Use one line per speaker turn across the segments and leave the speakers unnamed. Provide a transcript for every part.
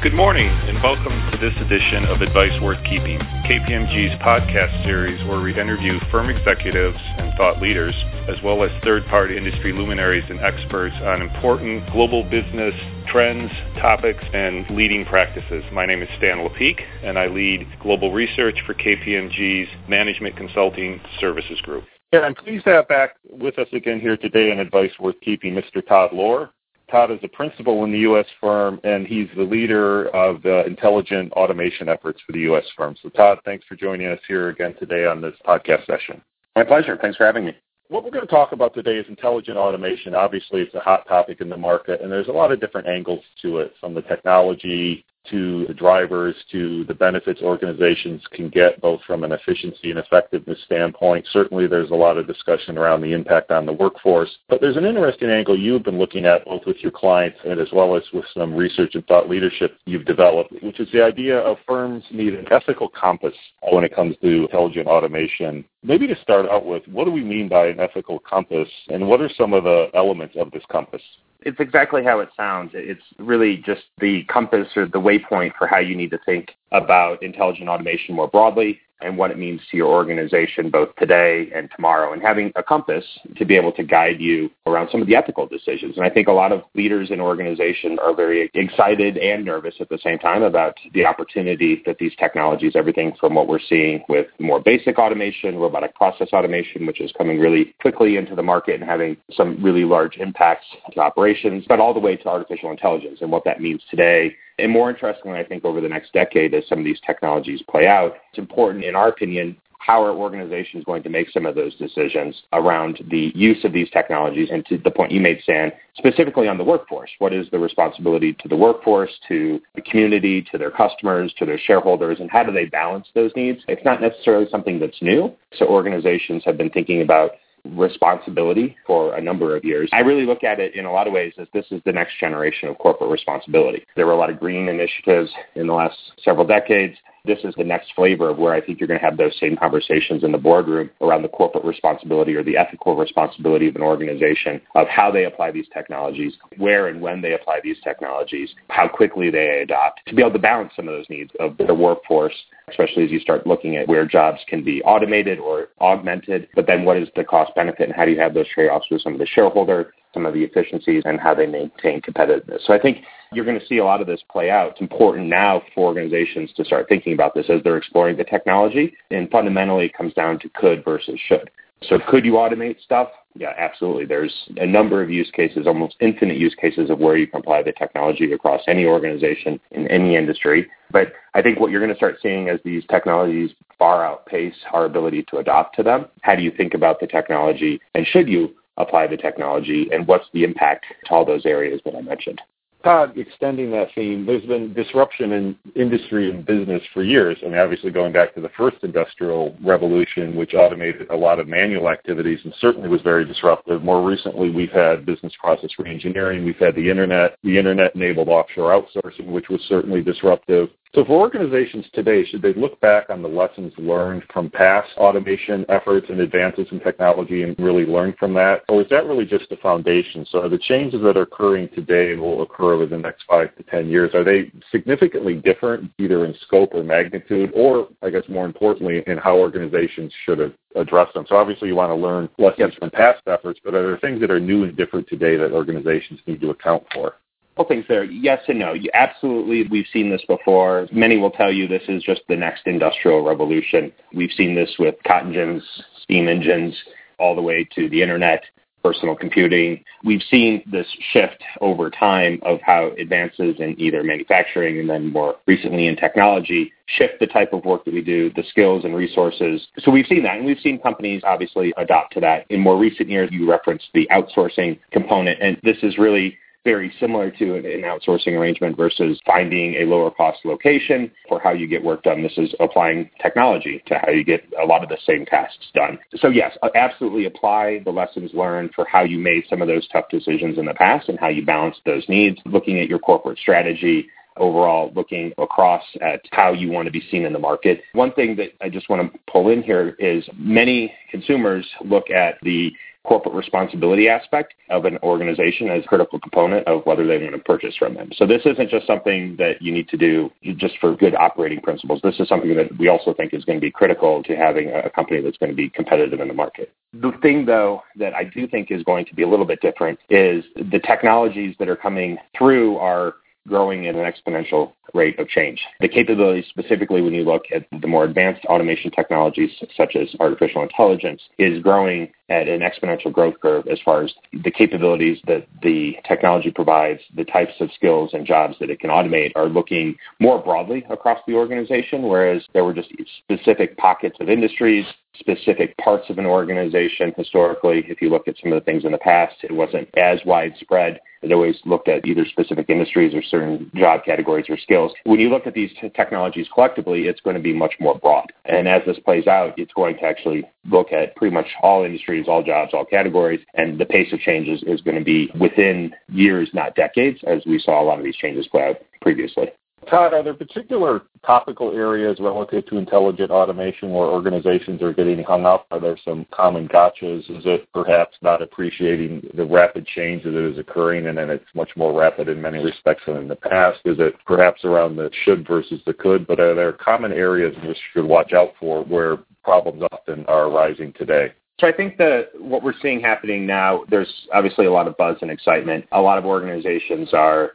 Good morning, and welcome to this edition of Advice Worth Keeping, KPMG's podcast series where we interview firm executives and thought leaders, as well as third party industry luminaries and experts on important global business trends, topics, and leading practices. My name is Stan Lepeak, and I lead global research for KPMG's Management Consulting Services Group. And I'm pleased to have back with us again here today on Advice Worth Keeping Mr. Todd Lohr. Todd is a principal in the U.S. firm, and he's the leader of the intelligent automation efforts for the U.S. firm. So, Todd, thanks for joining us here again today on this podcast session.
My pleasure. Thanks for having me.
What we're going to talk about today is intelligent automation. Obviously, it's a hot topic in the market, and there's a lot of different angles to it, from the technology to the drivers to the benefits organizations can get both from an efficiency and effectiveness standpoint. Certainly there's a lot of discussion around the impact on the workforce, but there's an interesting angle you've been looking at both with your clients and as well as with some research and thought leadership you've developed, which is the idea of firms need an ethical compass when it comes to intelligent automation. Maybe to start out with, what do we mean by an ethical compass and what are some of the elements of this compass?
It's exactly how it sounds. It's really just the compass or the waypoint for how you need to think about intelligent automation more broadly and what it means to your organization both today and tomorrow, and having a compass to be able to guide you around some of the ethical decisions. And I think a lot of leaders in organizations are very excited and nervous at the same time about the opportunity that these technologies, everything from what we're seeing with more basic automation, robotic process automation, which is coming really quickly into the market and having some really large impacts to operations, but all the way to artificial intelligence and what that means today and more interestingly, I think over the next decade, as some of these technologies play out, it's important, in our opinion, how are organizations going to make some of those decisions around the use of these technologies. And to the point you made, Stan, specifically on the workforce, what is the responsibility to the workforce, to the community, to their customers, to their shareholders, and how do they balance those needs? It's not necessarily something that's new. So organizations have been thinking about responsibility for a number of years. I really look at it in a lot of ways as this is the next generation of corporate responsibility. There were a lot of green initiatives in the last several decades this is the next flavor of where I think you're going to have those same conversations in the boardroom around the corporate responsibility or the ethical responsibility of an organization of how they apply these technologies, where and when they apply these technologies, how quickly they adopt, to be able to balance some of those needs of the workforce, especially as you start looking at where jobs can be automated or augmented, but then what is the cost benefit and how do you have those trade-offs with some of the shareholder some of the efficiencies and how they maintain competitiveness. So I think you're going to see a lot of this play out. It's important now for organizations to start thinking about this as they're exploring the technology. And fundamentally, it comes down to could versus should. So could you automate stuff? Yeah, absolutely. There's a number of use cases, almost infinite use cases of where you can apply the technology across any organization in any industry. But I think what you're going to start seeing as these technologies far outpace our ability to adopt to them, how do you think about the technology and should you apply the technology and what's the impact to all those areas that I mentioned.
Todd, extending that theme, there's been disruption in industry and business for years. I mean, obviously going back to the first industrial revolution, which automated a lot of manual activities and certainly was very disruptive. More recently, we've had business process reengineering. We've had the internet, the internet-enabled offshore outsourcing, which was certainly disruptive. So for organizations today, should they look back on the lessons learned from past automation efforts and advances in technology and really learn from that? Or is that really just the foundation? So are the changes that are occurring today and will occur over the next five to 10 years, are they significantly different either in scope or magnitude, or I guess more importantly, in how organizations should address them? So obviously you want to learn lessons from past efforts, but are there things that are new and different today that organizations need to account for?
Couple things there. Yes and no. Absolutely, we've seen this before. Many will tell you this is just the next industrial revolution. We've seen this with cotton gins, steam engines, all the way to the internet, personal computing. We've seen this shift over time of how advances in either manufacturing and then more recently in technology shift the type of work that we do, the skills and resources. So we've seen that, and we've seen companies obviously adopt to that. In more recent years, you referenced the outsourcing component, and this is really very similar to an outsourcing arrangement versus finding a lower cost location for how you get work done. This is applying technology to how you get a lot of the same tasks done. So yes, absolutely apply the lessons learned for how you made some of those tough decisions in the past and how you balanced those needs, looking at your corporate strategy, overall looking across at how you want to be seen in the market. One thing that I just want to pull in here is many consumers look at the corporate responsibility aspect of an organization as a critical component of whether they want to purchase from them. So this isn't just something that you need to do just for good operating principles. This is something that we also think is going to be critical to having a company that's going to be competitive in the market. The thing, though, that I do think is going to be a little bit different is the technologies that are coming through are growing at an exponential rate of change. The capabilities, specifically when you look at the more advanced automation technologies such as artificial intelligence, is growing at an exponential growth curve as far as the capabilities that the technology provides, the types of skills and jobs that it can automate are looking more broadly across the organization, whereas there were just specific pockets of industries, specific parts of an organization historically. If you look at some of the things in the past, it wasn't as widespread. It always looked at either specific industries or certain job categories or skills skills. When you look at these t- technologies collectively, it's going to be much more broad. And as this plays out, it's going to actually look at pretty much all industries, all jobs, all categories, and the pace of changes is going to be within years, not decades, as we saw a lot of these changes play out previously.
Todd, are there particular topical areas relative to intelligent automation where organizations are getting hung up? Are there some common gotchas? Is it perhaps not appreciating the rapid change that is occurring and then it's much more rapid in many respects than in the past? Is it perhaps around the should versus the could? But are there common areas we should watch out for where problems often are arising today?
So I think that what we're seeing happening now, there's obviously a lot of buzz and excitement. A lot of organizations are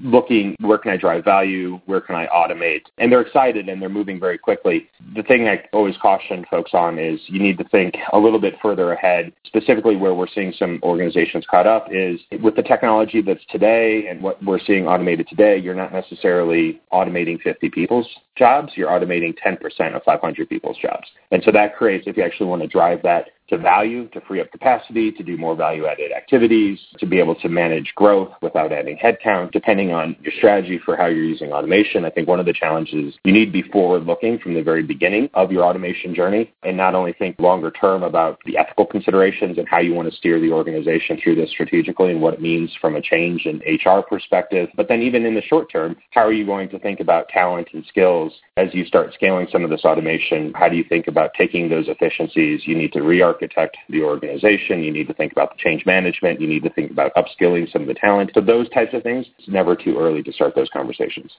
looking where can I drive value, where can I automate, and they're excited and they're moving very quickly. The thing I always caution folks on is you need to think a little bit further ahead. Specifically, where we're seeing some organizations caught up is with the technology that's today and what we're seeing automated today. You're not necessarily automating 50 people's jobs; you're automating 10% of 500 people's jobs, and so that creates, if you actually want to drive that to value, to free up capacity, to do more value-added activities, to be able to manage growth without adding headcount, depending on your strategy for how you're using automation. I think one of the challenges you need to be forward-looking from the very beginning of your automation journey and not only think longer term about the ethical considerations and how you want to steer the organization through this strategically and what it means from a change in HR perspective, but then even in the short term, how are you going to think about talent and skills as you start scaling some of this automation? How do you think about taking those efficiencies? You need to re architect the organization. You need to think about the change management. You need to think about upskilling some of the talent. So those types of things, it's never too early to start those conversations.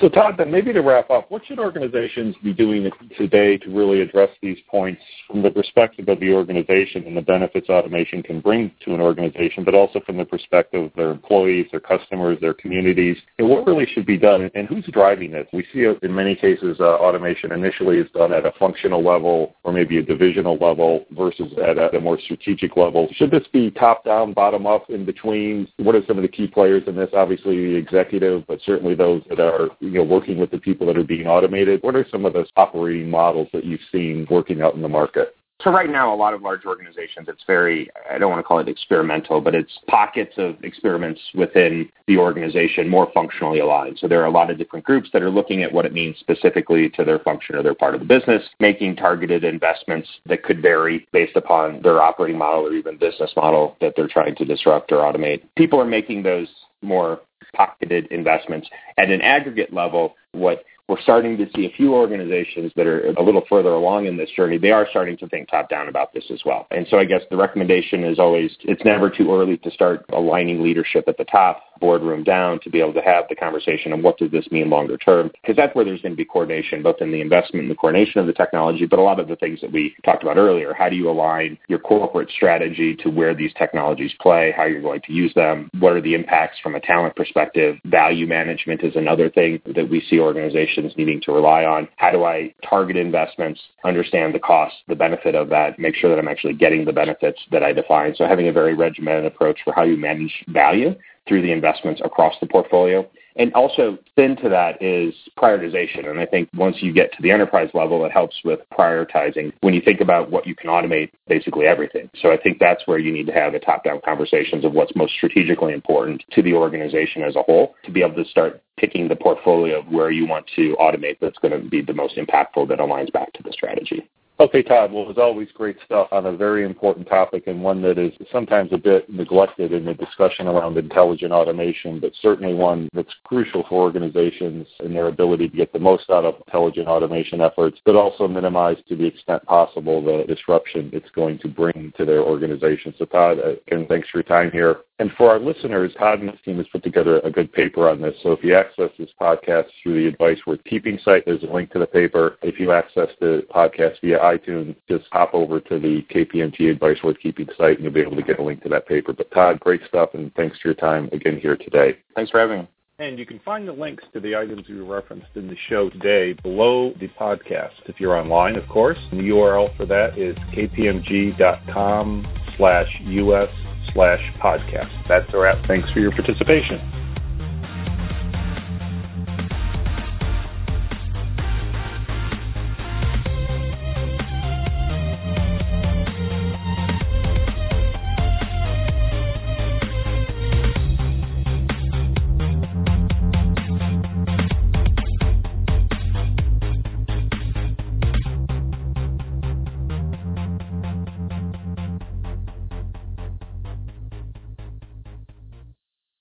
So, Todd, then maybe to wrap up, what should organizations be doing today to really address these points from the perspective of the organization and the benefits automation can bring to an organization, but also from the perspective of their employees, their customers, their communities, and what really should be done, and who's driving this? We see in many cases uh, automation initially is done at a functional level or maybe a divisional level versus at a, a more strategic level. Should this be top down, bottom up, in between? What are some of the key players in this? Obviously, the executive, but certainly those that are you know, working with the people that are being automated? What are some of those operating models that you've seen working out in the market?
So right now, a lot of large organizations, it's very, I don't want to call it experimental, but it's pockets of experiments within the organization more functionally aligned. So there are a lot of different groups that are looking at what it means specifically to their function or their part of the business, making targeted investments that could vary based upon their operating model or even business model that they're trying to disrupt or automate. People are making those more pocketed investments. At an aggregate level, what we're starting to see a few organizations that are a little further along in this journey. They are starting to think top down about this as well. And so I guess the recommendation is always it's never too early to start aligning leadership at the top boardroom down to be able to have the conversation on what does this mean longer term because that's where there's going to be coordination both in the investment and the coordination of the technology but a lot of the things that we talked about earlier how do you align your corporate strategy to where these technologies play how you're going to use them what are the impacts from a talent perspective value management is another thing that we see organizations needing to rely on how do I target investments understand the cost the benefit of that make sure that I'm actually getting the benefits that I define so having a very regimented approach for how you manage value through the investments across the portfolio. And also, thin to that is prioritization. And I think once you get to the enterprise level, it helps with prioritizing when you think about what you can automate basically everything. So I think that's where you need to have the top down conversations of what's most strategically important to the organization as a whole to be able to start picking the portfolio of where you want to automate that's going to be the most impactful that aligns back to the strategy.
Okay, Todd. Well, as always, great stuff on a very important topic and one that is sometimes a bit neglected in the discussion around intelligent automation, but certainly one that's crucial for organizations and their ability to get the most out of intelligent automation efforts, but also minimize to the extent possible the disruption it's going to bring to their organization. So, Todd, uh, again, thanks for your time here. And for our listeners, Todd and his team has put together a good paper on this. So if you access this podcast through the Advice Worth Keeping site, there's a link to the paper. If you access the podcast via iTunes, just hop over to the KPMG Advice Worth Keeping site and you'll be able to get a link to that paper. But Todd, great stuff and thanks for your time again here today.
Thanks for having me.
And you can find the links to the items we referenced in the show today below the podcast if you're online, of course. And the URL for that is kpmg.com slash US slash podcast. That's a wrap. Thanks for your participation.